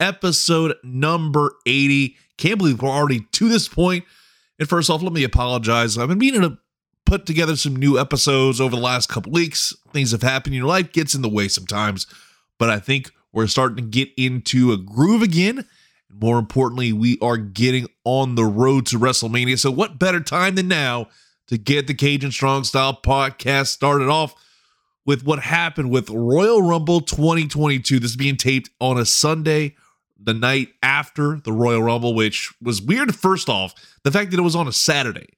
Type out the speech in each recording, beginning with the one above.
episode number 80. Can't believe we're already to this point. And first off, let me apologize. I've been meaning to put together some new episodes over the last couple weeks. Things have happened. Your life gets in the way sometimes, but I think we're starting to get into a groove again. More importantly, we are getting on the road to WrestleMania. So, what better time than now to get the Cajun Strong Style podcast started off? with what happened with Royal Rumble 2022. This is being taped on a Sunday the night after the Royal Rumble, which was weird. First off, the fact that it was on a Saturday.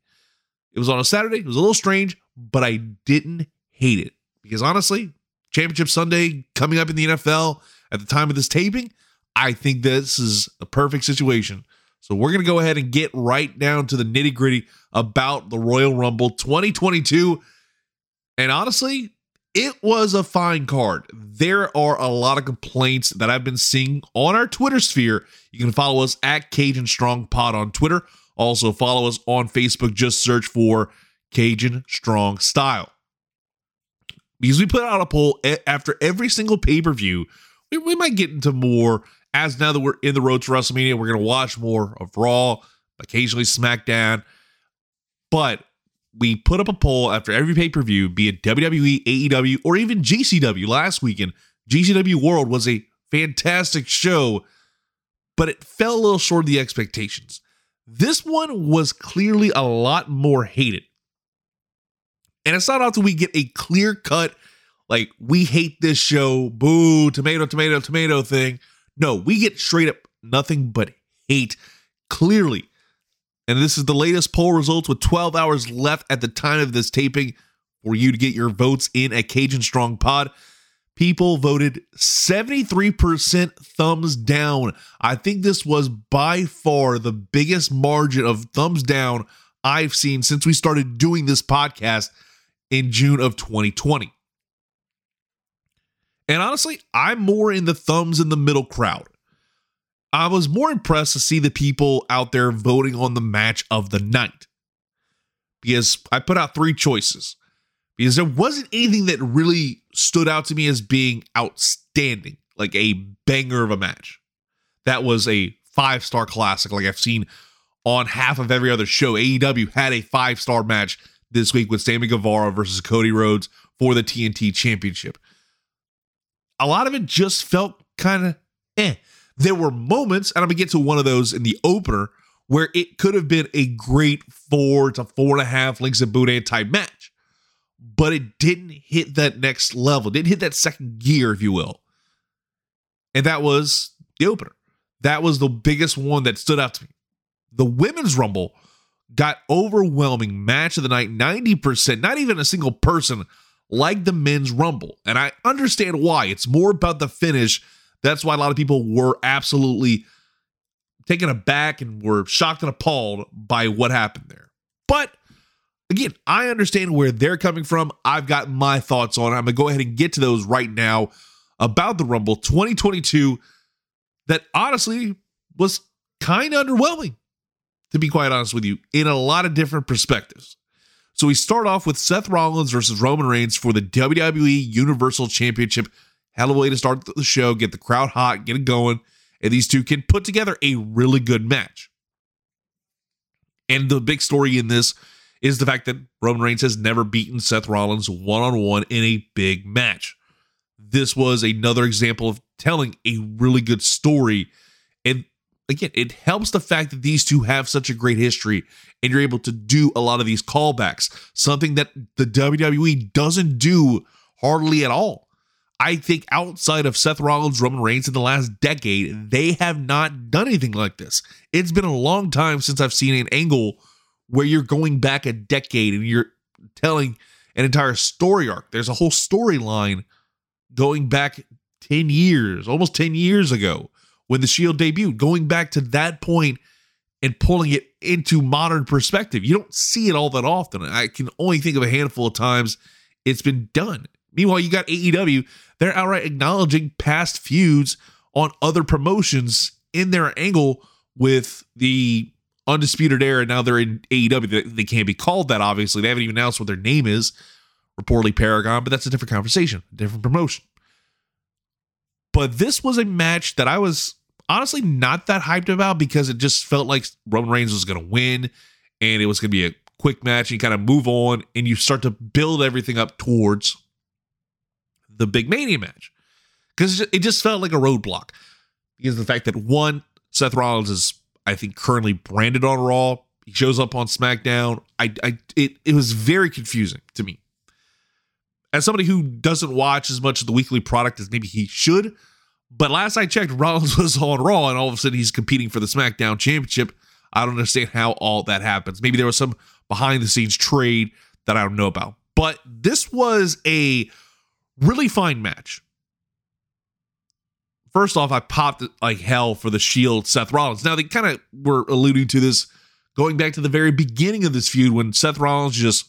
It was on a Saturday. It was a little strange, but I didn't hate it because honestly, Championship Sunday coming up in the NFL at the time of this taping, I think this is a perfect situation. So we're going to go ahead and get right down to the nitty gritty about the Royal Rumble 2022. And honestly, it was a fine card. There are a lot of complaints that I've been seeing on our Twitter sphere. You can follow us at Cajun Strong Pod on Twitter. Also, follow us on Facebook. Just search for Cajun Strong Style. Because we put out a poll after every single pay per view, we, we might get into more. As now that we're in the road to WrestleMania, we're going to watch more of Raw, occasionally SmackDown. But we put up a poll after every pay per view, be it WWE, AEW, or even GCW last weekend. GCW World was a fantastic show, but it fell a little short of the expectations. This one was clearly a lot more hated. And it's not often we get a clear cut, like, we hate this show, boo, tomato, tomato, tomato thing. No, we get straight up nothing but hate clearly and this is the latest poll results with 12 hours left at the time of this taping for you to get your votes in at Cajun Strong Pod. People voted 73% thumbs down. I think this was by far the biggest margin of thumbs down I've seen since we started doing this podcast in June of 2020. And honestly, I'm more in the thumbs in the middle crowd. I was more impressed to see the people out there voting on the match of the night because I put out three choices because there wasn't anything that really stood out to me as being outstanding, like a banger of a match. That was a five star classic, like I've seen on half of every other show. AEW had a five star match this week with Sammy Guevara versus Cody Rhodes for the TNT Championship. A lot of it just felt kind of eh. There were moments, and I'm gonna get to one of those in the opener, where it could have been a great four to four and a half links of Boudin type match, but it didn't hit that next level, it didn't hit that second gear, if you will. And that was the opener. That was the biggest one that stood out to me. The women's rumble got overwhelming match of the night 90%, not even a single person like the men's rumble. And I understand why. It's more about the finish that's why a lot of people were absolutely taken aback and were shocked and appalled by what happened there. But again, I understand where they're coming from. I've got my thoughts on it. I'm going to go ahead and get to those right now about the Rumble 2022 that honestly was kind of underwhelming, to be quite honest with you, in a lot of different perspectives. So we start off with Seth Rollins versus Roman Reigns for the WWE Universal Championship hell of a way to start the show, get the crowd hot, get it going, and these two can put together a really good match. And the big story in this is the fact that Roman Reigns has never beaten Seth Rollins one on one in a big match. This was another example of telling a really good story. And again, it helps the fact that these two have such a great history and you're able to do a lot of these callbacks, something that the WWE doesn't do hardly at all. I think outside of Seth Rollins, Roman Reigns in the last decade, mm-hmm. they have not done anything like this. It's been a long time since I've seen an angle where you're going back a decade and you're telling an entire story arc. There's a whole storyline going back 10 years, almost 10 years ago, when the Shield debuted, going back to that point and pulling it into modern perspective. You don't see it all that often. I can only think of a handful of times it's been done. Meanwhile, you got AEW, they're outright acknowledging past feuds on other promotions in their angle with the Undisputed Era. And now they're in AEW. They can't be called that, obviously. They haven't even announced what their name is, reportedly Paragon, but that's a different conversation, different promotion. But this was a match that I was honestly not that hyped about because it just felt like Roman Reigns was going to win and it was going to be a quick match. And you kind of move on and you start to build everything up towards the big Mania match because it just felt like a roadblock because of the fact that one, Seth Rollins is, I think, currently branded on Raw. He shows up on SmackDown. I, I, it, it was very confusing to me. As somebody who doesn't watch as much of the weekly product as maybe he should, but last I checked, Rollins was on Raw, and all of a sudden he's competing for the SmackDown Championship. I don't understand how all that happens. Maybe there was some behind the scenes trade that I don't know about. But this was a really fine match. First off, I popped like hell for the Shield Seth Rollins. Now they kind of were alluding to this going back to the very beginning of this feud when Seth Rollins just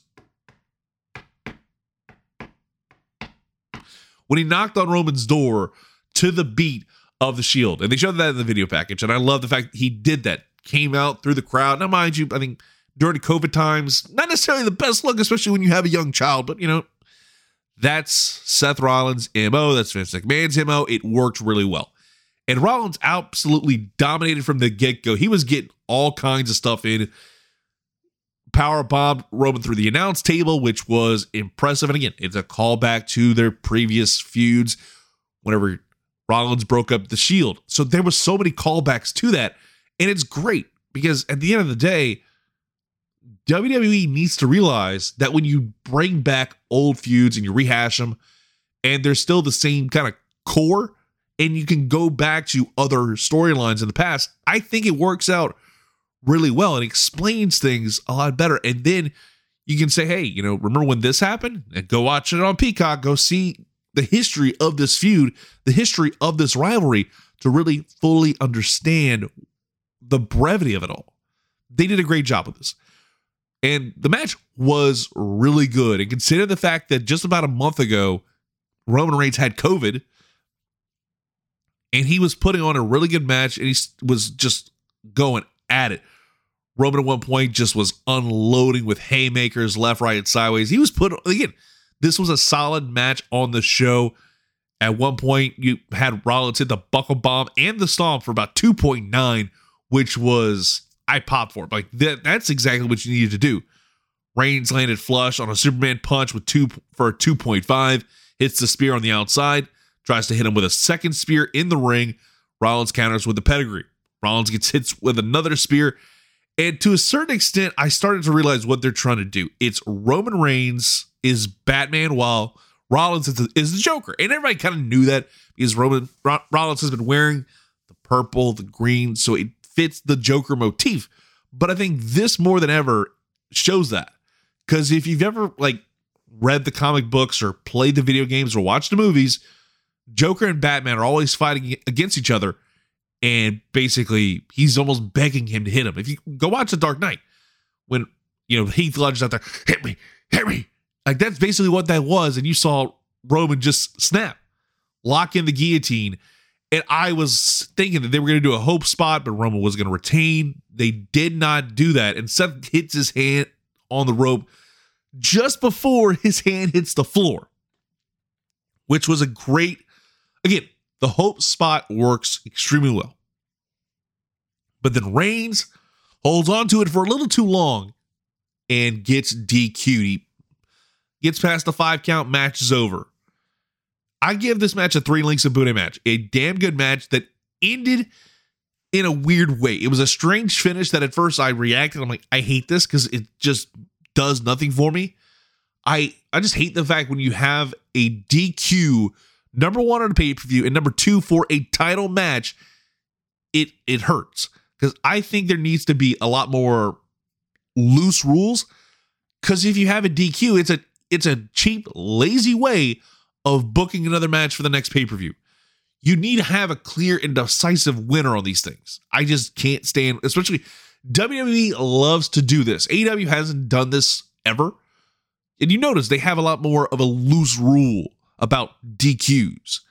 when he knocked on Roman's door to the beat of the Shield, and they showed that in the video package, and I love the fact he did that. Came out through the crowd. Now, mind you, I think during COVID times, not necessarily the best look, especially when you have a young child, but you know, that's Seth Rollins' MO. That's Vince McMahon's MO. It worked really well. And Rollins absolutely dominated from the get go. He was getting all kinds of stuff in. Power bomb Roman through the announce table, which was impressive. And again, it's a callback to their previous feuds whenever Rollins broke up the Shield. So there was so many callbacks to that. And it's great because at the end of the day, WWE needs to realize that when you bring back old feuds and you rehash them, and they're still the same kind of core, and you can go back to other storylines in the past, I think it works out really well and explains things a lot better. And then you can say, hey, you know, remember when this happened? And go watch it on Peacock. Go see the history of this feud, the history of this rivalry to really fully understand the brevity of it all. They did a great job with this. And the match was really good. And consider the fact that just about a month ago, Roman Reigns had COVID and he was putting on a really good match and he was just going at it. Roman at one point just was unloading with haymakers left, right, and sideways. He was put again. This was a solid match on the show. At one point, you had Rollins hit the buckle bomb and the stomp for about 2.9, which was I pop for it. Like that, that's exactly what you needed to do. Reigns landed flush on a Superman punch with two for a 2.5, hits the spear on the outside, tries to hit him with a second spear in the ring. Rollins counters with the pedigree. Rollins gets hits with another spear. And to a certain extent, I started to realize what they're trying to do. It's Roman Reigns is Batman while Rollins is the, is the Joker. And everybody kind of knew that because Roman Rollins has been wearing the purple, the green, so it fits the Joker motif. But I think this more than ever shows that. Because if you've ever like read the comic books or played the video games or watched the movies, Joker and Batman are always fighting against each other. And basically, he's almost begging him to hit him. If you go watch The Dark Knight, when you know Heath Ledger's out there, hit me, hit me. Like that's basically what that was. And you saw Roman just snap, lock in the guillotine, and I was thinking that they were going to do a hope spot, but Roman was going to retain. They did not do that. And Seth hits his hand on the rope just before his hand hits the floor, which was a great, again, the hope spot works extremely well. But then Reigns holds on to it for a little too long and gets DQ'd. He gets past the five count, match is over. I give this match a three links of Boudin match, a damn good match that ended in a weird way. It was a strange finish that at first I reacted. I'm like, I hate this because it just does nothing for me. I I just hate the fact when you have a DQ number one on a pay per view and number two for a title match, it it hurts because I think there needs to be a lot more loose rules. Because if you have a DQ, it's a it's a cheap, lazy way of booking another match for the next pay per view. you need to have a clear and decisive winner on these things. I just can't stand, especially WWE loves to do this. AEW hasn't done this ever. And you notice they have a lot more of a loose rule about DQs.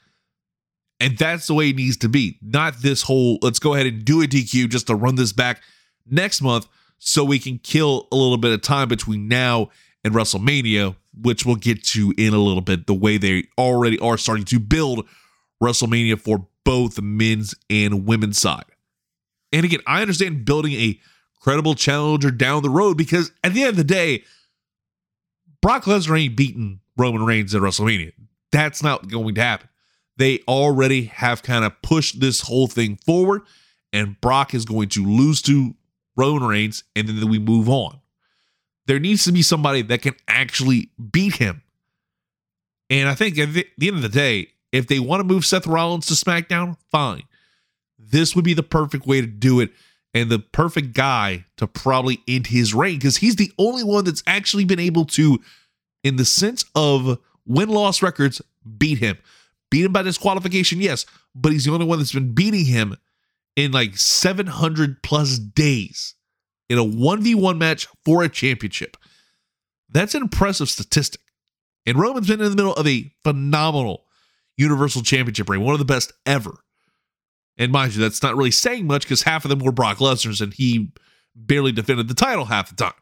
And that's the way it needs to be. Not this whole let's go ahead and do a DQ just to run this back next month so we can kill a little bit of time between now and WrestleMania, which we'll get to in a little bit. The way they already are starting to build WrestleMania for both the men's and women's side. And again, I understand building a credible challenger down the road because at the end of the day, Brock Lesnar ain't beating Roman Reigns at WrestleMania. That's not going to happen. They already have kind of pushed this whole thing forward, and Brock is going to lose to Roman Reigns, and then we move on. There needs to be somebody that can actually beat him. And I think at the end of the day, if they want to move Seth Rollins to SmackDown, fine. This would be the perfect way to do it and the perfect guy to probably end his reign because he's the only one that's actually been able to, in the sense of win loss records, beat him. Beat him by disqualification, yes, but he's the only one that's been beating him in like 700 plus days in a 1v1 match for a championship. That's an impressive statistic. And Roman's been in the middle of a phenomenal Universal Championship reign, one of the best ever. And mind you, that's not really saying much because half of them were Brock Lesnar's and he barely defended the title half the time.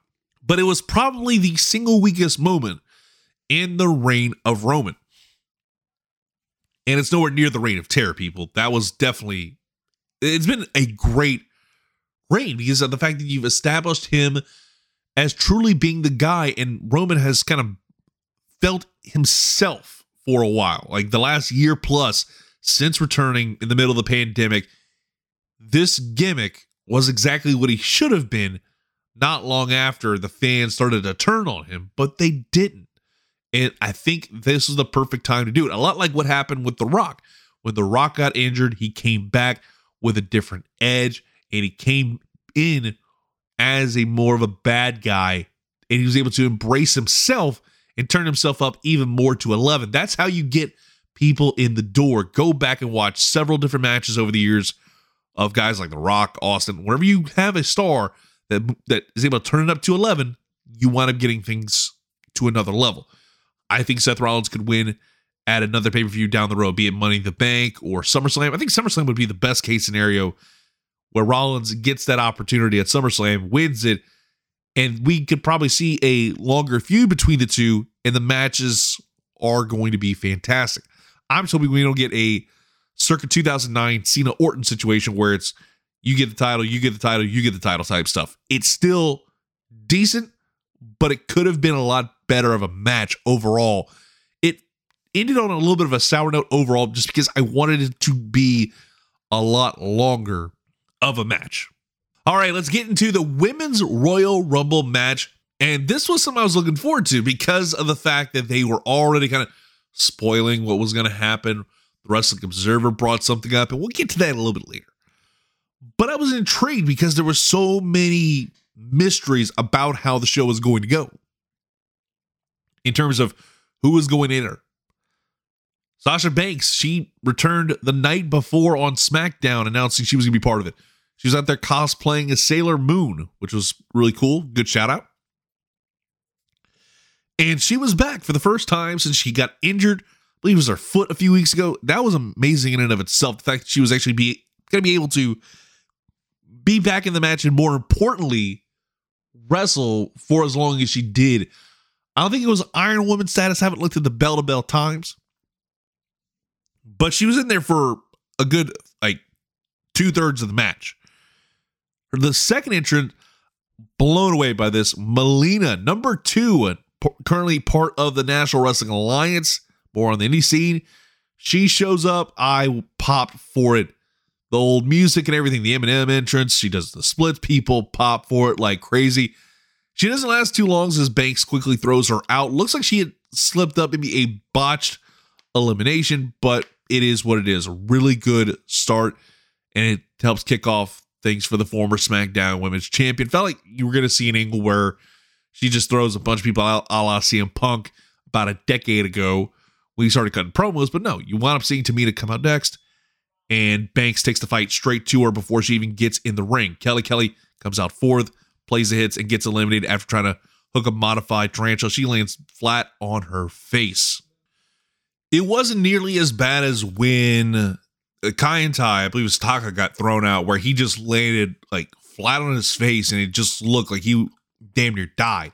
But it was probably the single weakest moment in the reign of Roman. And it's nowhere near the reign of terror, people. That was definitely, it's been a great reign because of the fact that you've established him as truly being the guy, and Roman has kind of felt himself for a while, like the last year plus since returning in the middle of the pandemic. This gimmick was exactly what he should have been not long after the fans started to turn on him, but they didn't. And I think this is the perfect time to do it. A lot like what happened with The Rock. When The Rock got injured, he came back with a different edge and he came in as a more of a bad guy and he was able to embrace himself and turn himself up even more to 11. That's how you get people in the door. Go back and watch several different matches over the years of guys like The Rock, Austin. Whenever you have a star that that is able to turn it up to 11, you wind up getting things to another level. I think Seth Rollins could win at another pay per view down the road, be it Money in the Bank or SummerSlam. I think SummerSlam would be the best case scenario where Rollins gets that opportunity at SummerSlam, wins it, and we could probably see a longer feud between the two, and the matches are going to be fantastic. I'm hoping we don't get a circa 2009 Cena Orton situation where it's you get the title, you get the title, you get the title type stuff. It's still decent, but it could have been a lot better of a match overall. It ended on a little bit of a sour note overall just because I wanted it to be a lot longer of a match. All right, let's get into the women's Royal Rumble match. And this was something I was looking forward to because of the fact that they were already kind of spoiling what was going to happen. The Wrestling Observer brought something up, and we'll get to that a little bit later. But I was intrigued because there were so many mysteries about how the show was going to go in terms of who was going in her. Sasha Banks, she returned the night before on SmackDown announcing she was going to be part of it. She was out there cosplaying as Sailor Moon, which was really cool. Good shout out. And she was back for the first time since she got injured. I believe it was her foot a few weeks ago. That was amazing in and of itself. The fact that she was actually be going to be able to be back in the match and more importantly, wrestle for as long as she did. I don't think it was Iron Woman status. I haven't looked at the bell to bell times. But she was in there for a good like two thirds of the match. The second entrant, blown away by this, Melina, number two, uh, currently part of the National Wrestling Alliance, more on the indie scene. She shows up. I popped for it. The old music and everything, the Eminem entrance. She does the splits. People pop for it like crazy. She doesn't last too long as Banks quickly throws her out. Looks like she had slipped up, maybe a botched elimination, but it is what it is. A really good start, and it helps kick off things for the former SmackDown Women's Champion. Felt like you were going to see an angle where she just throws a bunch of people out a la CM Punk about a decade ago when he started cutting promos. But no, you wound up seeing Tamina come out next and Banks takes the fight straight to her before she even gets in the ring. Kelly Kelly comes out fourth, plays the hits, and gets eliminated after trying to hook a modified tarantula. She lands flat on her face. It wasn't nearly as bad as when uh, Kaientai, I believe it was Taka, got thrown out, where he just landed like flat on his face and it just looked like he damn near died.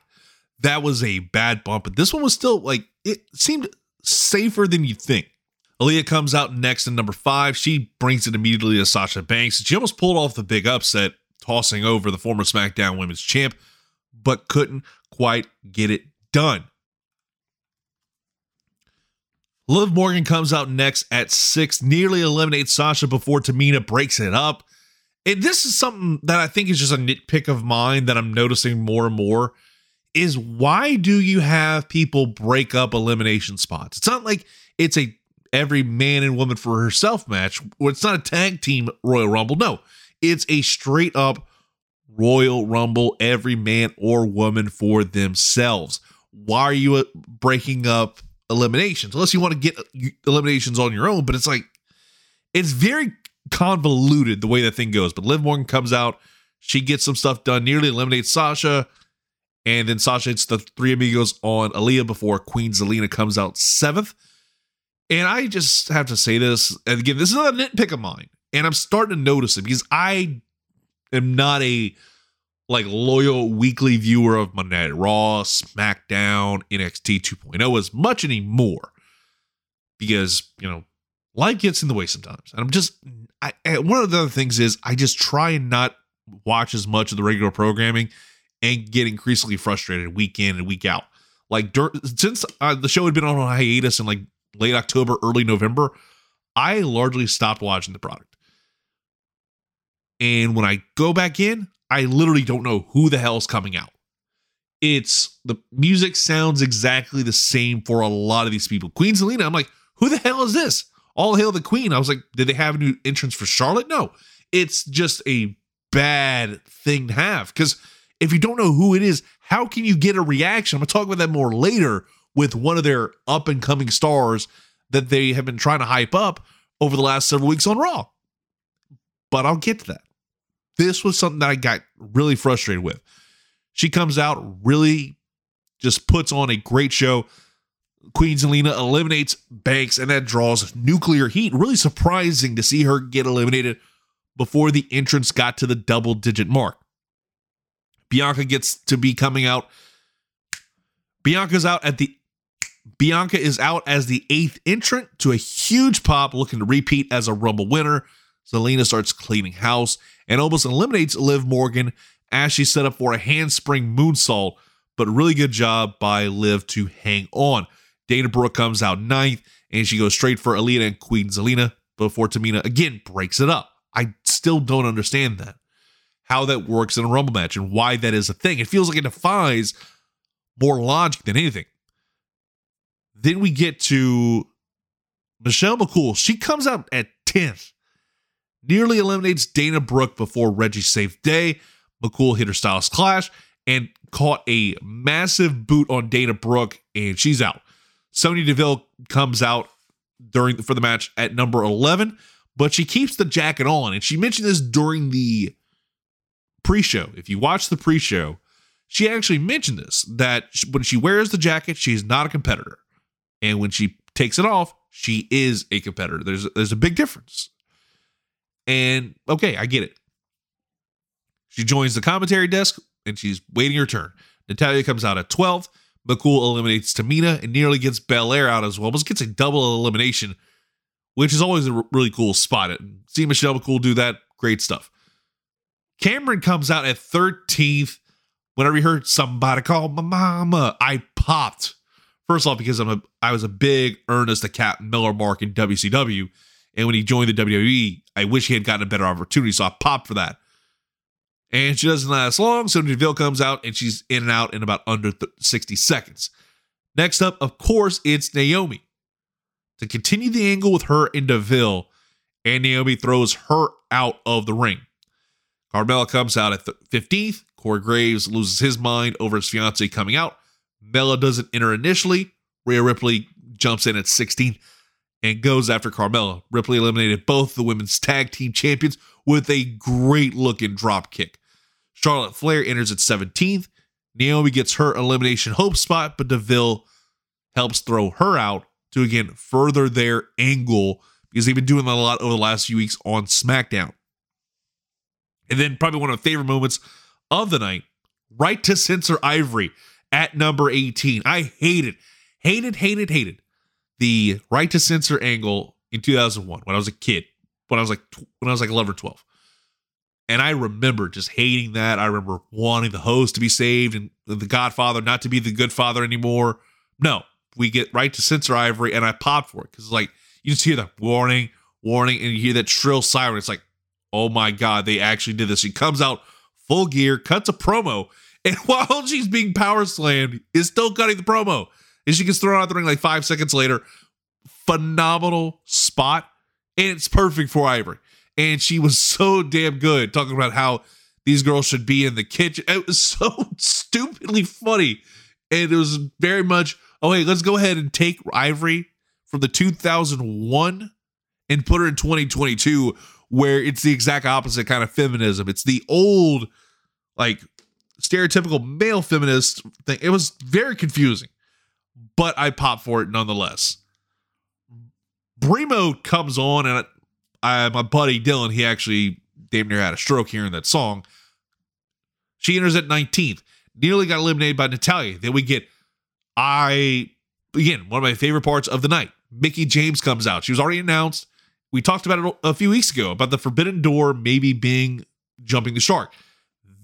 That was a bad bump, but this one was still like it seemed safer than you think. Aliyah comes out next in number five. She brings it immediately to Sasha Banks. She almost pulled off the big upset, tossing over the former SmackDown Women's Champ, but couldn't quite get it done. Liv Morgan comes out next at six, nearly eliminates Sasha before Tamina breaks it up. And this is something that I think is just a nitpick of mine that I'm noticing more and more is why do you have people break up elimination spots? It's not like it's a every man and woman for herself match. It's not a tag team Royal Rumble. No, it's a straight up Royal Rumble, every man or woman for themselves. Why are you uh, breaking up eliminations? Unless you want to get uh, eliminations on your own, but it's like, it's very convoluted the way that thing goes. But Liv Morgan comes out, she gets some stuff done, nearly eliminates Sasha, and then Sasha hits the three amigos on Aliyah before Queen Zelina comes out seventh. And I just have to say this, and again, this is a nitpick of mine, and I'm starting to notice it because I am not a like loyal weekly viewer of Monday Night Raw, SmackDown, NXT 2.0 as much anymore because you know life gets in the way sometimes, and I'm just I, one of the other things is I just try and not watch as much of the regular programming and get increasingly frustrated week in and week out. Like dur- since uh, the show had been on a hiatus in like late October, early November, I largely stopped watching the product. And when I go back in, I literally don't know who the hell's coming out. It's the music sounds exactly the same for a lot of these people. Queen Zelina, I'm like, who the hell is this? All hail the Queen. I was like, did they have a new entrance for Charlotte? No. It's just a bad thing to have because if you don't know who it is, how can you get a reaction? I'm gonna talk about that more later with one of their up and coming stars that they have been trying to hype up over the last several weeks on Raw. But I'll get to that. This was something that I got really frustrated with. She comes out, really just puts on a great show. Queen Zelina eliminates Banks, and that draws nuclear heat. Really surprising to see her get eliminated before the entrance got to the double digit mark. Bianca gets to be coming out. Bianca's out at the Bianca is out as the eighth entrant to a huge pop, looking to repeat as a Rumble winner. Zelina starts cleaning house and almost eliminates Liv Morgan as she set up for a handspring moonsault, but really good job by Liv to hang on. Dana Brooke comes out ninth and she goes straight for Aliyah and Queen Zelina before Tamina again breaks it up. I still don't understand that how that works in a Rumble match and why that is a thing. It feels like it defies more logic than anything. Then we get to Michelle McCool. She comes out at 10th, nearly eliminates Dana Brooke before Reggie saved day. McCool hit her Styles Clash and caught a massive boot on Dana Brooke, and she's out. Sonya Deville comes out during for the match at number 11, but she keeps the jacket on. And she mentioned this during the pre-show. If you watch the pre-show, she actually mentioned this that when she wears the jacket, she's not a competitor, and when she takes it off, she is a competitor. There's there's a big difference. And okay, I get it. She joins the commentary desk and she's waiting her turn. Natalya comes out at 12th. McCool eliminates Tamina and nearly gets Belair out as well, but gets a double elimination, which is always a really cool spot. See Michelle McCool do that, great stuff. Cameron comes out at 13th. Whenever you heard somebody call my mama, I popped. First off, because I'm a I was a big Ernest the Cat Miller mark in WCW. And when he joined the WWE, I wish he had gotten a better opportunity. So I popped for that. And she doesn't last long. So Deville comes out and she's in and out in about under th- 60 seconds. Next up, of course, it's Naomi. To continue the angle with her and Deville, and Naomi throws her out of the ring. Carmella comes out at 15th. Corey Graves loses his mind over his fiance coming out. Mella doesn't enter initially. Rhea Ripley jumps in at 16th. And goes after Carmella. Ripley eliminated both the women's tag team champions with a great looking drop kick. Charlotte Flair enters at 17th. Naomi gets her elimination hope spot, but Deville helps throw her out to again further their angle because they've been doing that a lot over the last few weeks on SmackDown. And then, probably one of my favorite moments of the night right to censor Ivory at number 18. I hate hated, hated, hated, hated the right to censor angle in 2001 when I was a kid, when I was like when I was like 11 or 12. And I remember just hating that. I remember wanting the host to be saved and the Godfather not to be the good father anymore. No, we get right to censor Ivory, and I popped for it because like you just hear that warning, warning, and you hear that shrill siren. It's like, oh my god, they actually did this. She comes out full gear, cuts a promo, and while she's being power slammed, is still cutting the promo. And she gets thrown out the ring like five seconds later. Phenomenal spot. And it's perfect for Ivory. And she was so damn good talking about how these girls should be in the kitchen. It was so stupidly funny. And it was very much, oh, hey, let's go ahead and take Ivory from the 2001 and put her in 2022, where it's the exact opposite kind of feminism. It's the old, like, stereotypical male feminist thing. It was very confusing, but I pop for it nonetheless. Brimo comes on, and I, my buddy Dylan, he actually damn near had a stroke hearing that song. She enters at 19th. Nearly got eliminated by Natalya. Then we get, I, again, one of my favorite parts of the night. Mickie James comes out. She was already announced. We talked about it a few weeks ago about the Forbidden Door maybe being jumping the shark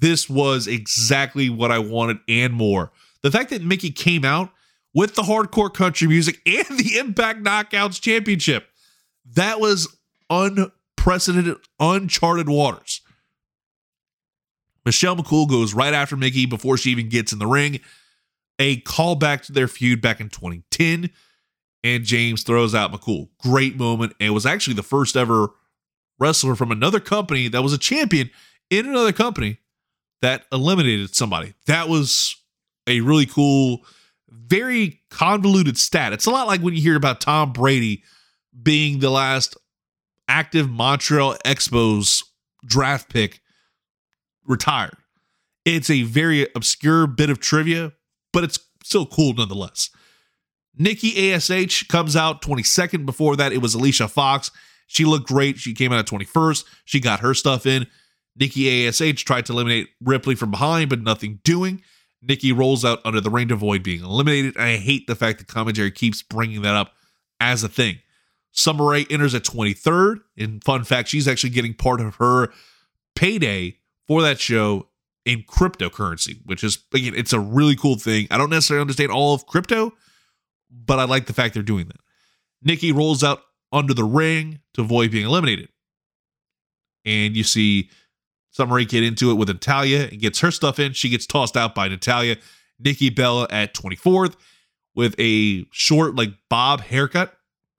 this was exactly what I wanted and more. The fact that Mickey came out with the hardcore country music and the Impact Knockouts Championship, that was unprecedented, uncharted waters. Michelle McCool goes right after Mickie before she even gets in the ring. A callback to their feud back in 2010. And James throws out McCool. Great moment. And was actually the first ever wrestler from another company that was a champion in another company that eliminated somebody. That was a really cool, very convoluted stat. It's a lot like when you hear about Tom Brady being the last active Montreal Expos draft pick retired. It's a very obscure bit of trivia, but it's still cool nonetheless. Nikki ASH comes out 22nd. Before that, it was Alicia Fox. She looked great. She came out at 21st. She got her stuff in. Nikki ASH tried to eliminate Ripley from behind, but nothing doing. Nikki rolls out under the ring to avoid being eliminated. I hate the fact that commentary keeps bringing that up as a thing. Summer Rae enters at 23rd. And fun fact, she's actually getting part of her payday for that show in cryptocurrency, which is, again, it's a really cool thing. I don't necessarily understand all of crypto, but I like the fact they're doing that. Nikki rolls out under the ring to avoid being eliminated. And you see Summer get into it with Natalya and gets her stuff in. She gets tossed out by Natalya. Nikki Bella at 24th with a short, like Bob haircut.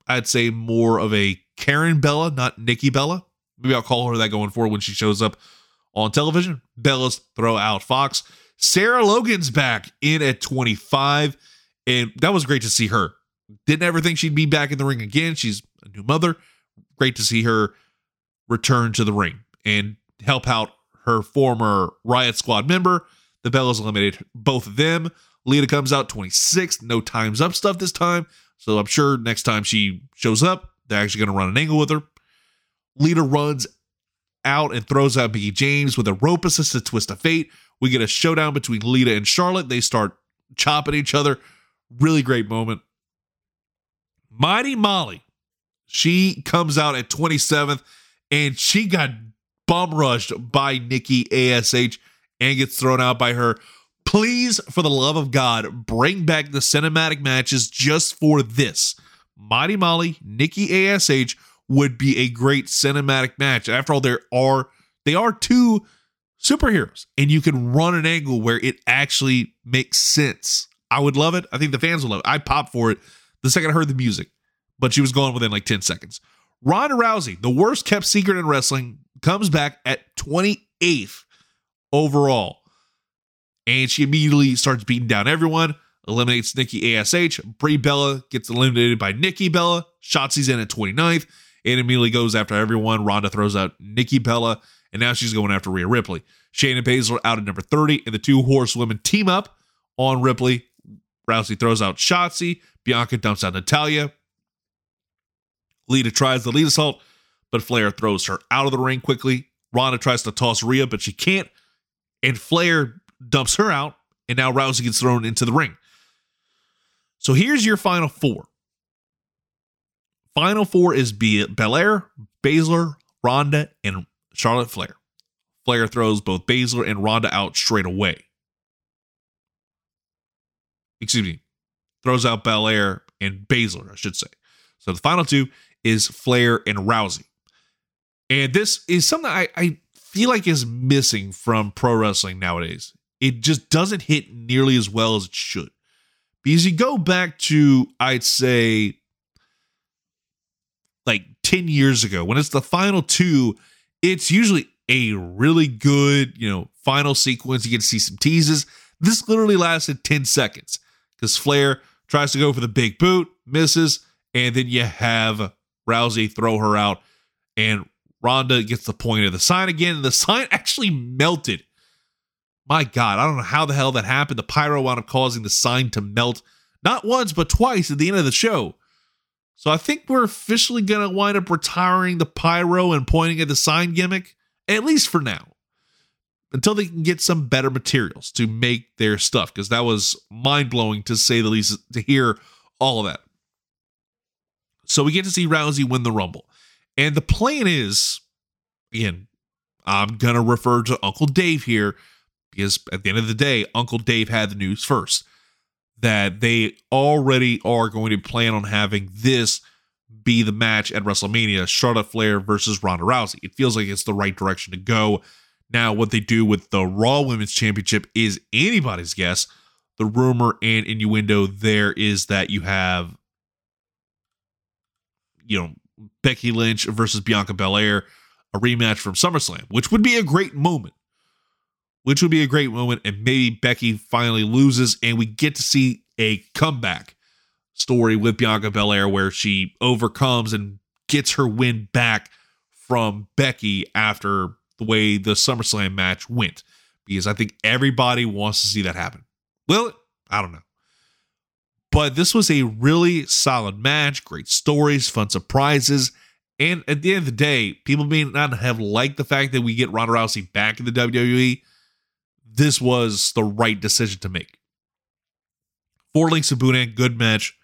I'd say more of a Karen Bella, not Nikki Bella. Maybe I'll call her that going forward when she shows up on television. Bella's throw out Fox. Sarah Logan's back in at 25, and that was great to see her. Didn't ever think she'd be back in the ring again. She's a new mother. Great to see her return to the ring and help out her former Riot Squad member. The Bellas eliminated both of them. Lita comes out 26th. No time's up stuff this time. So I'm sure next time she shows up, they're actually going to run an angle with her. Lita runs out and throws out Mickie James with a rope assisted twist of fate. We get a showdown between Lita and Charlotte. They start chopping each other. Really great moment. Mighty Molly, she comes out at 27th and she got bum rushed by Nikki ASH and gets thrown out by her. Please, for the love of God, bring back the cinematic matches just for this. Mighty Molly, Nikki ASH would be a great cinematic match. After all, there are they are two superheroes, and you can run an angle where it actually makes sense. I would love it. I think the fans will love it. I popped for it the second I heard the music, but she was gone within like 10 seconds. Ronda Rousey, the worst kept secret in wrestling, comes back at 28th overall. And she immediately starts beating down everyone. eliminates Nikki ASH. Brie Bella gets eliminated by Nikki Bella. Shotzi's in at 29th and immediately goes after everyone. Ronda throws out Nikki Bella, and now she's going after Rhea Ripley. Shayna Baszler out at number 30, and the two horsewomen team up on Ripley. Rousey throws out Shotzi. Bianca dumps out Natalya. Lita tries the Litasault, but Flair throws her out of the ring quickly. Ronda tries to toss Rhea, but she can't. And Flair dumps her out, and now Rousey gets thrown into the ring. So here's your final four. Final four is Be- Belair, Baszler, Ronda, and Charlotte Flair. Flair throws both Baszler and Ronda out straight away. Excuse me, throws out Belair and Baszler, I should say. So the final two is Flair and Rousey. And this is something I, I feel like is missing from pro wrestling nowadays. It just doesn't hit nearly as well as it should. Because you go back to, I'd say, like 10 years ago, when it's the final two, it's usually a really good, you know, final sequence. You get to see some teases. This literally lasted 10 seconds because Flair tries to go for the big boot, misses, and then you have Rousey throw her out, and Ronda gets the point of the sign again, and the sign actually melted. My God, I don't know how the hell that happened. The pyro wound up causing the sign to melt not once, but twice at the end of the show. So I think we're officially going to wind up retiring the pyro and pointing at the sign gimmick, at least for now, until they can get some better materials to make their stuff, because that was mind blowing to say the least to hear all of that. So we get to see Rousey win the Rumble. And the plan is, again, I'm going to refer to Uncle Dave here because at the end of the day, Uncle Dave had the news first that they already are going to plan on having this be the match at WrestleMania Charlotte Flair versus Ronda Rousey. It feels like it's the right direction to go. Now, what they do with the Raw Women's Championship is anybody's guess. The rumor and innuendo there is that you have, you know, Becky Lynch versus Bianca Belair, a rematch from SummerSlam, which would be a great moment which would be a great moment. And maybe Becky finally loses and we get to see a comeback story with Bianca Belair where she overcomes and gets her win back from Becky after the way the SummerSlam match went. Because I think everybody wants to see that happen. Will it? I don't know. But this was a really solid match, great stories, fun surprises. And at the end of the day, people may not have liked the fact that we get Ronda Rousey back in the WWE, this was the right decision to make. Four links to Boudin, good match.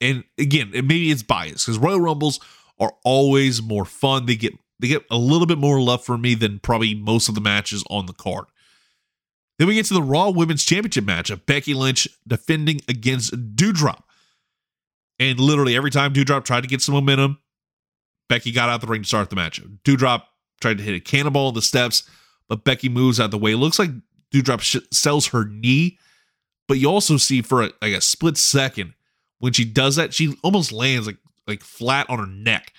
And again, maybe it's biased because Royal Rumbles are always more fun. They get they get a little bit more love for me than probably most of the matches on the card. Then we get to the Raw Women's Championship match of Becky Lynch defending against Doudrop. And literally every time Doudrop tried to get some momentum, Becky got out the ring to start the match. Doudrop tried to hit a cannonball in the steps but Becky moves out of the way. It looks like Doudrop sh- sells her knee, but you also see for a, like a split second when she does that, she almost lands like like flat on her neck,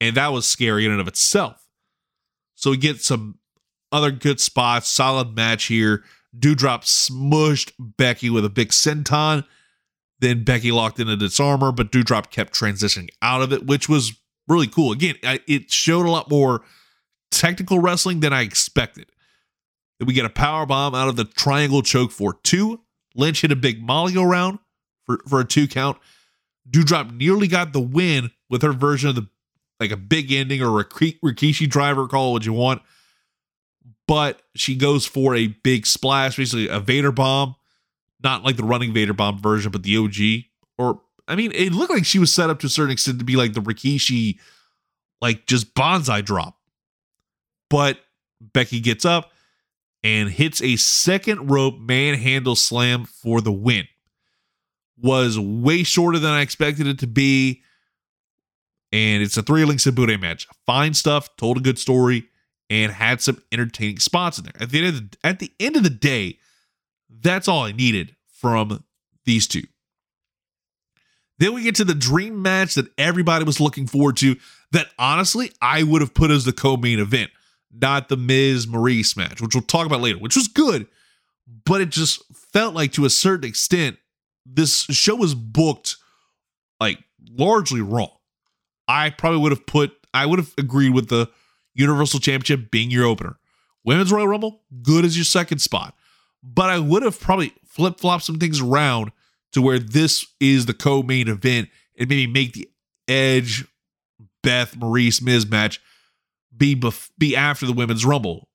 and that was scary in and of itself. So we get some other good spots, solid match here. Doudrop smushed Becky with a big senton. Then Becky locked into disarmer, but Doudrop kept transitioning out of it, which was really cool. Again, it showed a lot more technical wrestling than I expected. Then we get a power bomb out of the triangle choke for two. Lynch hit a big molly around for, for a two count. Doudrop nearly got the win with her version of the like a big ending or a Rikishi driver, call what you want. But she goes for a big splash, basically a Vader bomb, not like the running Vader bomb version, but the OG. Or I mean, it looked like she was set up to a certain extent to be like the Rikishi, like just bonsai drop. But Becky gets up, and hits a second rope manhandle slam for the win. Was way shorter than I expected it to be. And it's a three links to Boudin match. Fine stuff, told a good story, and had some entertaining spots in there. At the end of the, at the end of the day, that's all I needed from these two. Then we get to the dream match that everybody was looking forward to. That honestly, I would have put as the co main event not the Miz Maryse match, which we'll talk about later, which was good, but it just felt like to a certain extent, this show was booked like largely wrong. I probably would have put, I would have agreed with the Universal Championship being your opener. Women's Royal Rumble, good as your second spot. But I would have probably flip flopped some things around to where this is the co main event and maybe make the Edge, Beth, Maryse, Miz match be bef- be after the Women's Rumble.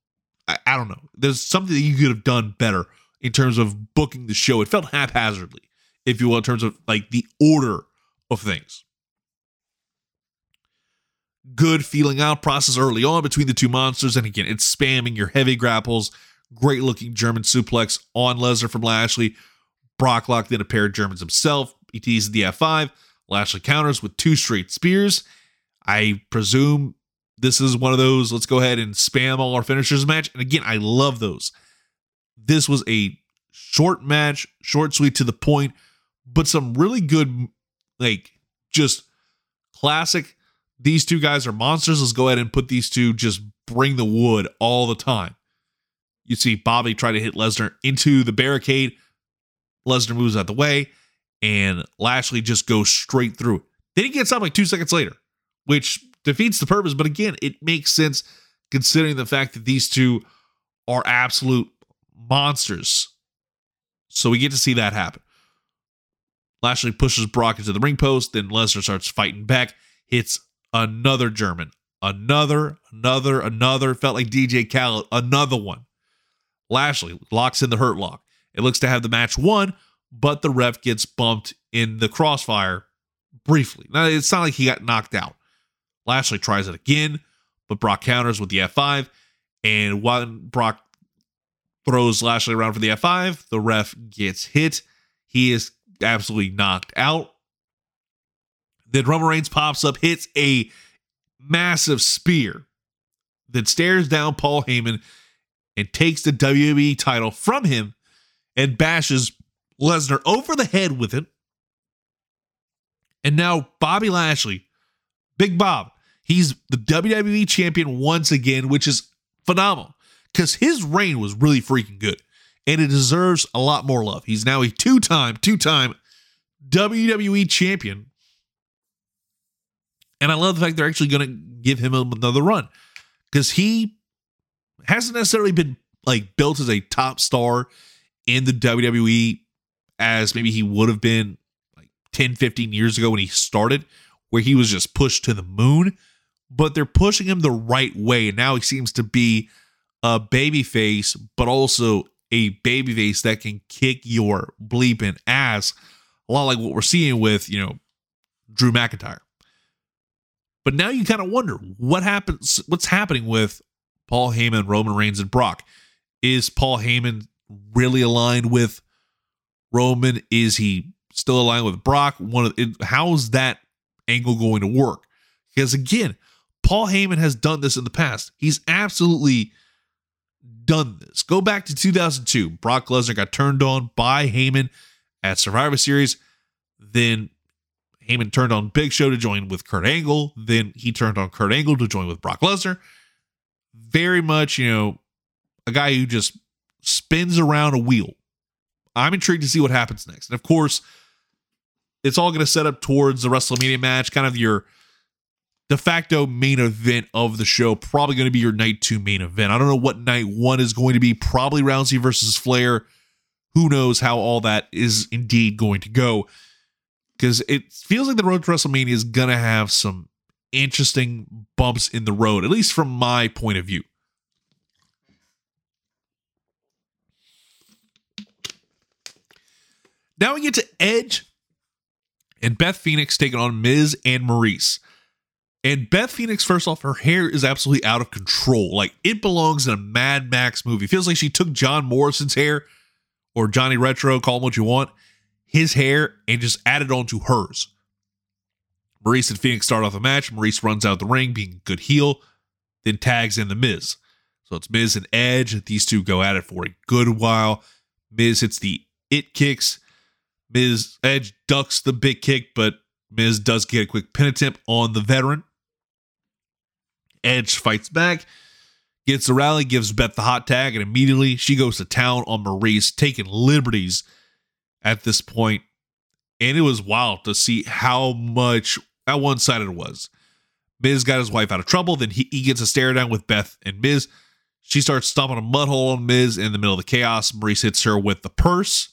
I, I don't know. There's something that you could have done better in terms of booking the show. It felt haphazardly, if you will, in terms of like the order of things. Good feeling out process early on between the two monsters. And again, it's spamming your heavy grapples. Great looking German suplex on Lesnar from Lashley. Brock locked in a pair of Germans himself. He teases the F5. Lashley counters with two straight spears. I presume this is one of those let's go ahead and spam all our finishers match. And again, I love those. This was a short match, short, sweet, to the point, but some really good, like just classic. These two guys are monsters. Let's go ahead and put these two, just bring the wood all the time. You see Bobby try to hit Lesnar into the barricade. Lesnar moves out the way, and Lashley just goes straight through it. Then he gets up like two seconds later, which defeats the purpose. But again, it makes sense considering the fact that these two are absolute monsters. So we get to see that happen. Lashley pushes Brock into the ring post, then Lesnar starts fighting back, hits another German, another, another, another. Felt like DJ Khaled, another one. Lashley locks in the hurt lock. It looks to have the match won, but the ref gets bumped in the crossfire briefly. Now, it's not like he got knocked out. Lashley tries it again, but Brock counters with the F5. And when Brock throws Lashley around for the F5, the ref gets hit. He is absolutely knocked out. Then Roman Reigns pops up, hits a massive spear, then stares down Paul Heyman and takes the WWE title from him and bashes Lesnar over the head with it. And now Bobby Lashley, Big Bob, he's the WWE champion once again, which is phenomenal because his reign was really freaking good and it deserves a lot more love. He's now a two time, two time WWE champion. And I love the fact they're actually going to give him another run because he hasn't necessarily been like built as a top star in the WWE as maybe he would have been like 10, 15 years ago when he started, where he was just pushed to the moon. But they're pushing him the right way. And now he seems to be a baby face, but also a baby face that can kick your bleeping ass. A lot like what we're seeing with, you know, Drew McIntyre. But now you kind of wonder what happens, what's happening with Paul Heyman, Roman Reigns, and Brock. Is Paul Heyman really aligned with Roman? Is he still aligned with Brock? One of how's that angle going to work? Because again, Paul Heyman has done this in the past. He's absolutely done this. Go back to 2002. Brock Lesnar got turned on by Heyman at Survivor Series. Then Heyman turned on Big Show to join with Kurt Angle. Then he turned on Kurt Angle to join with Brock Lesnar. Very much, you know, a guy who just spins around a wheel. I'm intrigued to see what happens next. And of course, it's all going to set up towards the WrestleMania match, kind of your de facto main event of the show. Probably going to be your night two main event. I don't know what night one is going to be. Probably Rousey versus Flair. Who knows how all that is indeed going to go? Because it feels like the road to WrestleMania is going to have some interesting bumps in the road, at least from my point of view. Now we get to Edge and Beth Phoenix taking on Miz and Maryse. And Beth Phoenix, first off, her hair is absolutely out of control. Like it belongs in a Mad Max movie. Feels like she took John Morrison's hair or Johnny Retro, call him what you want, his hair, and just added on to hers. Maryse and Phoenix start off the match. Maryse runs out the ring, being a good heel, then tags in the Miz. So it's Miz and Edge. These two go at it for a good while. Miz hits the it kicks. Miz Edge ducks the big kick, but Miz does get a quick pin attempt on the veteran. Edge fights back, Gets the rally, gives Beth the hot tag, and immediately she goes to town on Maryse, taking liberties at this point. And it was wild to see how much how one sided it was. Miz got his wife out of trouble. Then he, he gets a stare down with Beth and Miz. She starts stomping a mud hole on Miz in the middle of the chaos. Maryse hits her with the purse,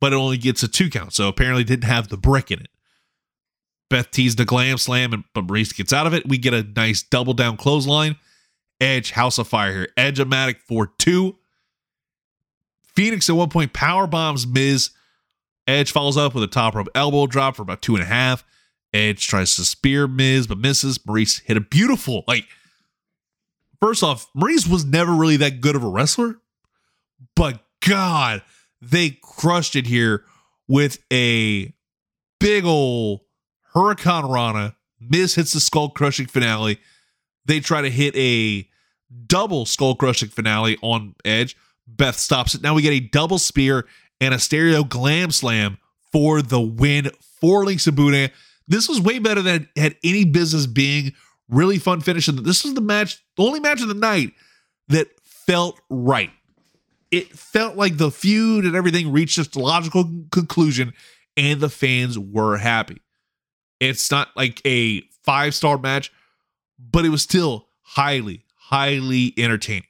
but it only gets a two count. So apparently didn't have the brick in it. Beth teased a glam slam, and but Maryse gets out of it. We get a nice double down clothesline. Edge House of Fire here. Edge-O-Matic for two. Phoenix at one point power bombs Miz. Edge follows up with a top rope elbow drop for about two and a half. Edge tries to spear Miz, but misses. Maryse hit a beautiful, like, first off, Maryse was never really that good of a wrestler, but God, they crushed it here with a big old hurricanrana. Miz hits the skull crushing finale. They try to hit a double skull crushing finale on Edge. Beth stops it. Now we get a double spear and a stereo glam slam for the win for Link Sabune. This was way better than had any business being. Really fun finish. And this was the match, the only match of the night that felt right. It felt like the feud and everything reached its logical conclusion, and the fans were happy. It's not like a five star match, but it was still highly, highly entertaining.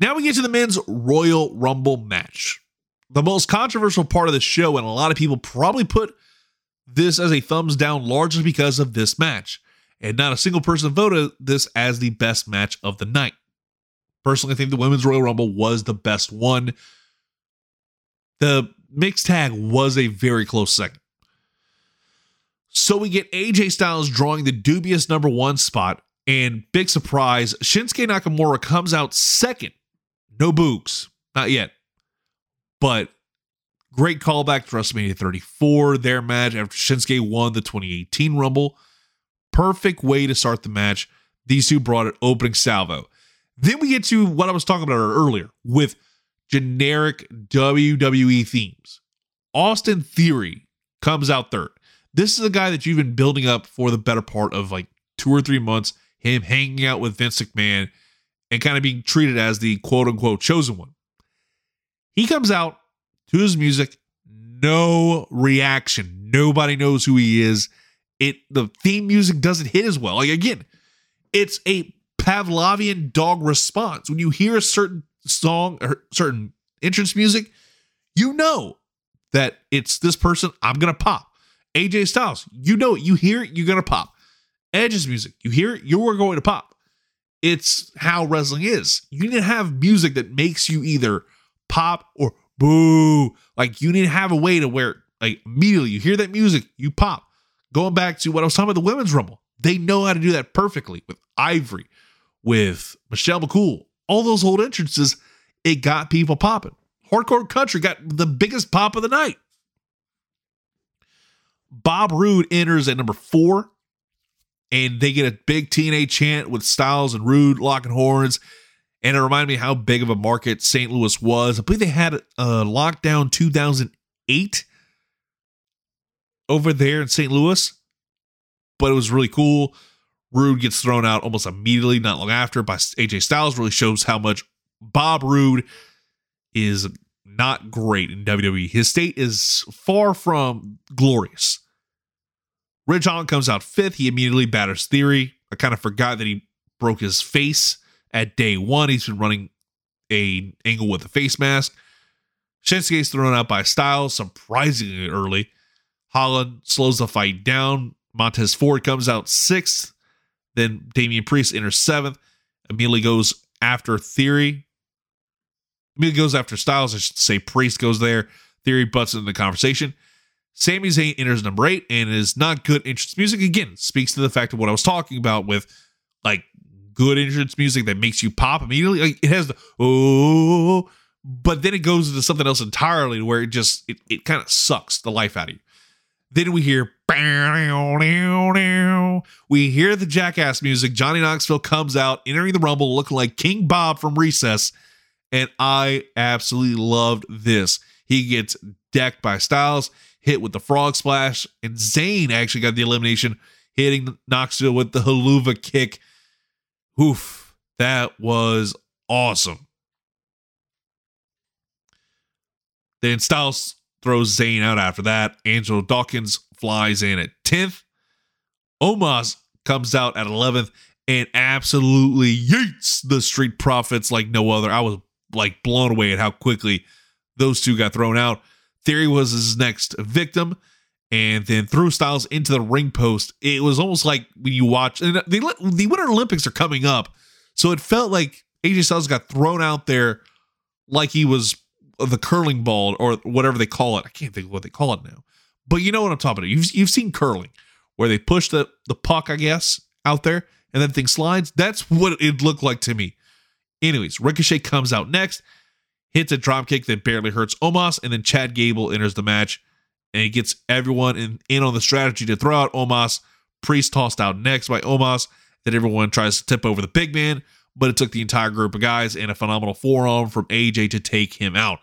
Now we get to the men's Royal Rumble match. The most controversial part of the show, and a lot of people probably put this as a thumbs down largely because of this match. And not a single person voted this as the best match of the night. Personally, I think the Women's Royal Rumble was the best one. The mixed tag was a very close second. So we get AJ Styles drawing the dubious number one spot, and big surprise, Shinsuke Nakamura comes out second. No boogs, not yet. But great callback to WrestleMania 34, their match after Shinsuke won the 2018 Rumble. Perfect way to start the match. These two brought it opening salvo. Then we get to what I was talking about earlier with generic WWE themes. Austin Theory comes out third. This is a guy that you've been building up for the better part of like two or three months. Him hanging out with Vince McMahon and kind of being treated as the quote unquote chosen one. He comes out to his music, no reaction. Nobody knows who he is. It the theme music doesn't hit as well. Like again, it's a Pavlovian dog response. When you hear a certain song or certain entrance music, you know that it's this person. I'm gonna pop. AJ Styles, you know it. You hear it, you're gonna pop. Edge's music, you hear it, you are going to pop. It's how wrestling is. You need to have music that makes you either pop or boo. Like you need to have a way to where like immediately you hear that music, you pop. Going back to what I was talking about the women's rumble, they know how to do that perfectly with Ivory, with Michelle McCool, all those old entrances. It got people popping. Hardcore Country got the biggest pop of the night. Bob Roode enters at number four, and they get a big TNA chant with Styles and Roode locking horns. And it reminded me how big of a market St. Louis was. I believe they had a lockdown 2008 over there in St. Louis, but it was really cool. Roode gets thrown out almost immediately, not long after, by AJ Styles. Really shows how much Bob Roode is not great in WWE. His state is far from glorious. Ridge Holland comes out fifth. He immediately batters Theory. I kind of forgot that he broke his face at day one. He's been running a angle with a face mask. Shinsuke is thrown out by Styles surprisingly early. Holland slows the fight down. Montez Ford comes out sixth. Then Damian Priest enters seventh. Immediately goes after Theory. Immediately goes after Styles. I should say Priest goes there. Theory butts into the conversation. Sami Zayn enters number eight and is not good entrance music. Again, speaks to the fact of what I was talking about with like good entrance music that makes you pop immediately. Like, it has the oh, but then it goes into something else entirely where it just it, it kind of sucks the life out of you. Then we hear we hear the jackass music. Johnny Knoxville comes out entering the rumble looking like King Bob from Recess, and I absolutely loved this. He gets decked by Styles, hit with the frog splash, and Zayn actually got the elimination, hitting Knoxville with the Helluva Kick Oof, that was awesome. Then Styles throws Zayn out after that. Angelo Dawkins flies in at 10th. Omos comes out at 11th and absolutely yeets the Street Profits like no other. I was like blown away at how quickly those two got thrown out. Theory was his next victim and then threw Styles into the ring post. It was almost like when you watch, and the, the Winter Olympics are coming up. So it felt like AJ Styles got thrown out there like he was the curling ball or whatever they call it. I can't think of what they call it now. But you know what I'm talking about. You've, you've seen curling where they push the, the puck, I guess, out there and then thing slides. That's what it looked like to me. Anyways, Ricochet comes out next, hits a dropkick that barely hurts Omos, and then Chad Gable enters the match and he gets everyone in, in on the strategy to throw out Omos. Priest tossed out next by Omos. That everyone tries to tip over the big man, but it took the entire group of guys and a phenomenal forearm from AJ to take him out.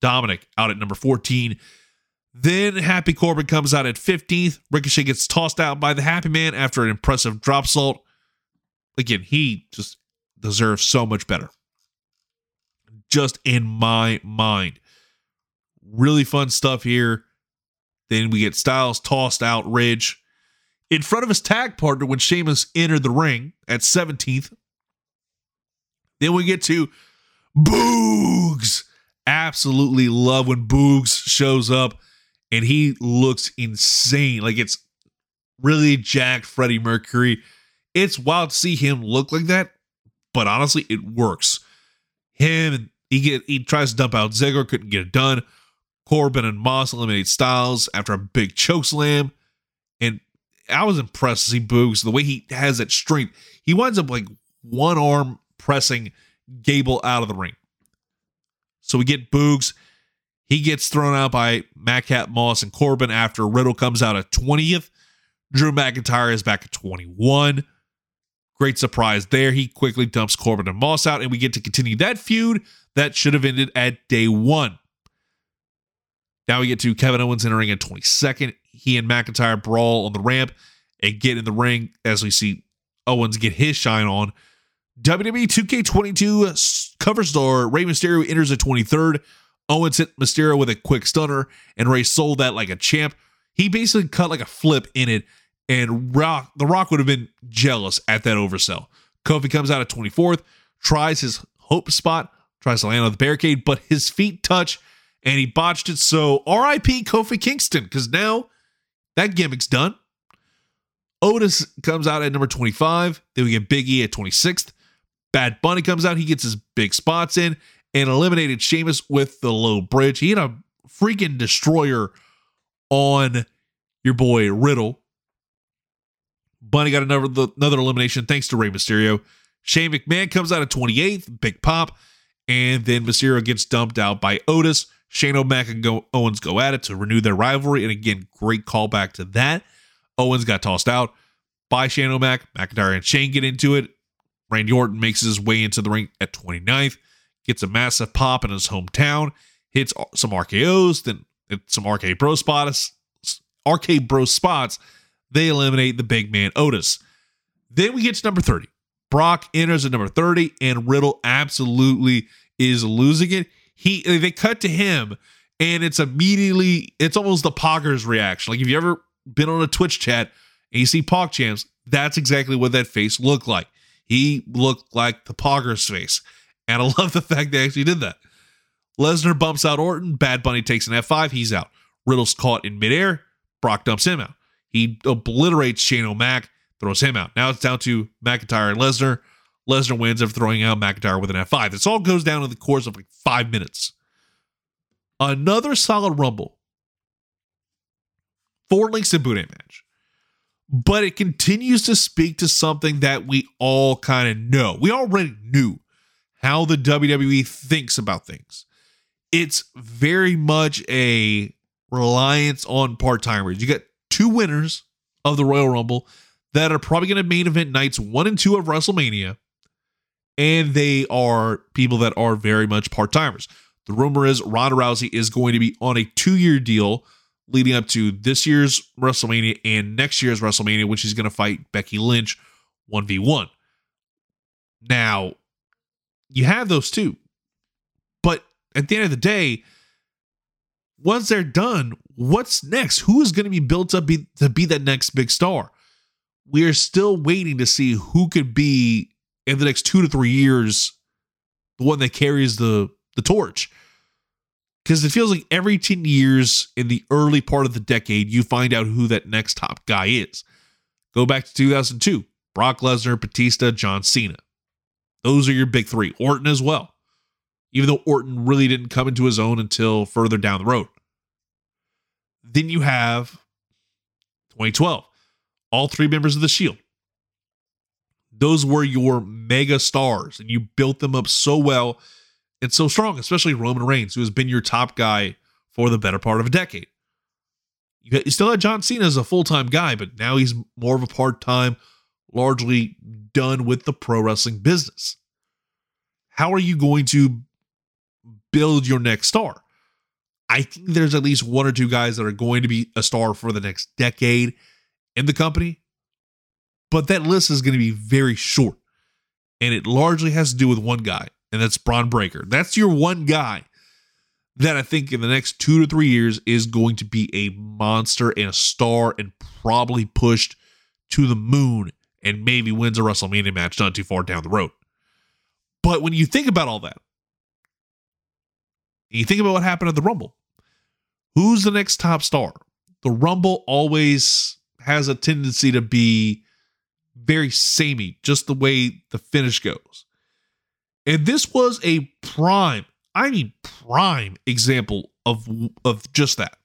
Dominic out at number 14. Then Happy Corbin comes out at 15th. Ricochet gets tossed out by the Happy Man after an impressive dropsault. Again, he just deserves so much better. Just in my mind. Really fun stuff here. Then we get Styles tossed out Ridge in front of his tag partner when Sheamus entered the ring at 17th. Then we get to Boogs. Absolutely love when Boogs shows up and he looks insane. Like it's really jacked Freddie Mercury. It's wild to see him look like that, but honestly, it works. Him he get he tries to dump out Ziggler, couldn't get it done. Corbin and Moss eliminate Styles after a big choke slam. And I was impressed to see Boogs, the way he has that strength. He winds up like one arm pressing Gable out of the ring. So we get Boogs. He gets thrown out by Madcap Moss and Corbin after Riddle comes out at 20th. Drew McIntyre is back at 21. Great surprise there. He quickly dumps Corbin and Moss out, and we get to continue that feud that should have ended at day one. Now we get to Kevin Owens entering at 22nd. He and McIntyre brawl on the ramp and get in the ring as we see Owens get his shine on. WWE 2K22 cover star Rey Mysterio enters at 23rd. Owens hit Mysterio with a quick stunner, and Rey sold that like a champ. He basically cut like a flip in it, and Rock the Rock would have been jealous at that oversell. Kofi comes out at 24th, tries his hope spot, tries to land on the barricade, but his feet touch and he botched it. So RIP Kofi Kingston, because now that gimmick's done. Otis comes out at number 25. Then we get Big E at 26th. Bad Bunny comes out. He gets his big spots in and eliminated Sheamus with the low bridge. He had a freaking destroyer on your boy Riddle. Bunny got another another elimination thanks to Rey Mysterio. Shane McMahon comes out at 28th, big pop, and then Mysterio gets dumped out by Otis. Shane O'Mac and go, Owens go at it to renew their rivalry. And again, great callback to that. Owens got tossed out by Shane O'Mac. McIntyre and Shane get into it. Randy Orton makes his way into the ring at 29th, gets a massive pop in his hometown, hits some RKOs, then some RK Bro spots. RK Bro spots. They eliminate the big man Otis. Then we get to number 30. Brock enters at number 30, and Riddle absolutely is losing it. He they cut to him and it's immediately it's almost the poggers reaction. Like if you ever been on a twitch chat and you see pog champs that's exactly what that face looked like. He looked like the poggers face. And i love the fact they actually did that. Lesnar bumps out orton. Bad bunny takes an f5 he's out. Riddle's caught in midair. Brock dumps him out. He obliterates shane o'mac throws him out now it's down to mcintyre and lesnar Lesnar wins after throwing out McIntyre with an F5. This all goes down in the course of like five minutes. Another solid Rumble. Four links in Boudin match. But it continues to speak to something that we all kind of know. We already knew how the WWE thinks about things. It's very much a reliance on part timers. You got two winners of the Royal Rumble that are probably going to main event nights one and two of WrestleMania and they are people that are very much part timers. The rumor is Ronda Rousey is going to be on a two year deal leading up to this year's WrestleMania and next year's WrestleMania, which she's going to fight Becky Lynch 1v1. Now, you have those two. But at the end of the day, once they're done, what's next? Who is going to be built up be, to be that next big star? We are still waiting to see who could be in the next two to three years the one that carries the the torch. Because it feels like every 10 years in the early part of the decade, you find out who that next top guy is. Go back to 2002 Brock Lesnar, Batista, John Cena. Those are your big three. Orton as well, even though Orton really didn't come into his own until further down the road. Then you have 2012, all three members of the Shield. Those were your mega stars, and you built them up so well and so strong, especially Roman Reigns, who has been your top guy for the better part of a decade. You still had John Cena as a full time guy, but now he's more of a part time, largely done with the pro wrestling business. How are you going to build your next star? I think there's at least one or two guys that are going to be a star for the next decade in the company, but that list is going to be very short. And it largely has to do with one guy, and that's Bron Breakker. That's your one guy that I think in the next two to three years is going to be a monster and a star and probably pushed to the moon and maybe wins a WrestleMania match not too far down the road. But when you think about all that, you think about what happened at the Rumble, who's the next top star? The Rumble always has a tendency to be very samey, just the way the finish goes. And this was a prime, I mean prime example of of just that.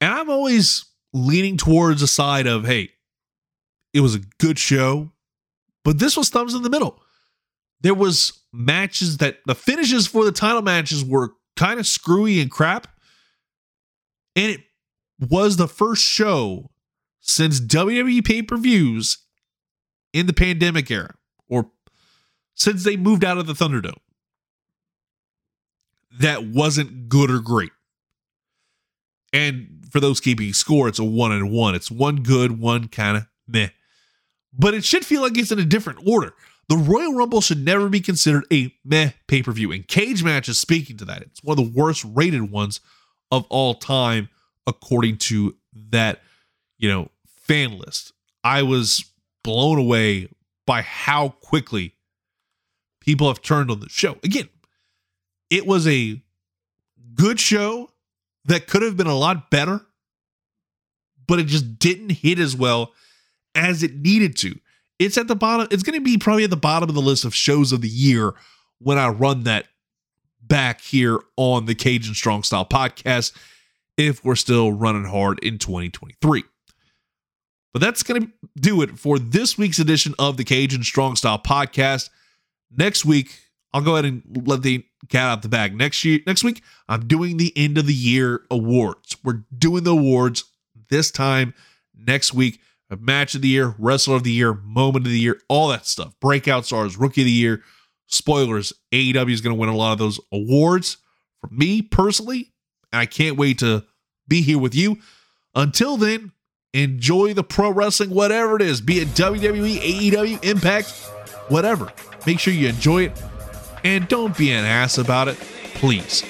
And I'm always leaning towards the side of, hey, it was a good show, but this was thumbs in the middle. There was matches that the finishes for the title matches were kind of screwy and crap. And it was the first show since WWE pay-per-views in the pandemic era or since they moved out of the Thunderdome that wasn't good or great. And for those keeping score, it's a one and one. It's one good, one kind of meh. But it should feel like it's in a different order. The Royal Rumble should never be considered a meh pay per view. And Cagematch is speaking to that. It's one of the worst rated ones of all time, according to that, you know, fan list. I was blown away by how quickly people have turned on the show. Again, it was a good show that could have been a lot better, but it just didn't hit as well as it needed to. It's at the bottom, it's going to be probably at the bottom of the list of shows of the year when I run that back here on the Cajun Strong Style podcast if we're still running hard in 2023. But that's going to do it for this week's edition of the Cajun Strong Style podcast. Next week, I'll go ahead and let the cat out the bag. Next year, next week, I'm doing the end of the year awards. We're doing the awards this time next week. Match of the year, wrestler of the year, moment of the year, all that stuff. Breakout stars, rookie of the year. Spoilers: AEW is going to win a lot of those awards. For me personally, and I can't wait to be here with you. Until then, enjoy the pro wrestling, whatever it is, be it WWE, AEW, Impact, whatever. Make sure you enjoy it and don't be an ass about it, please.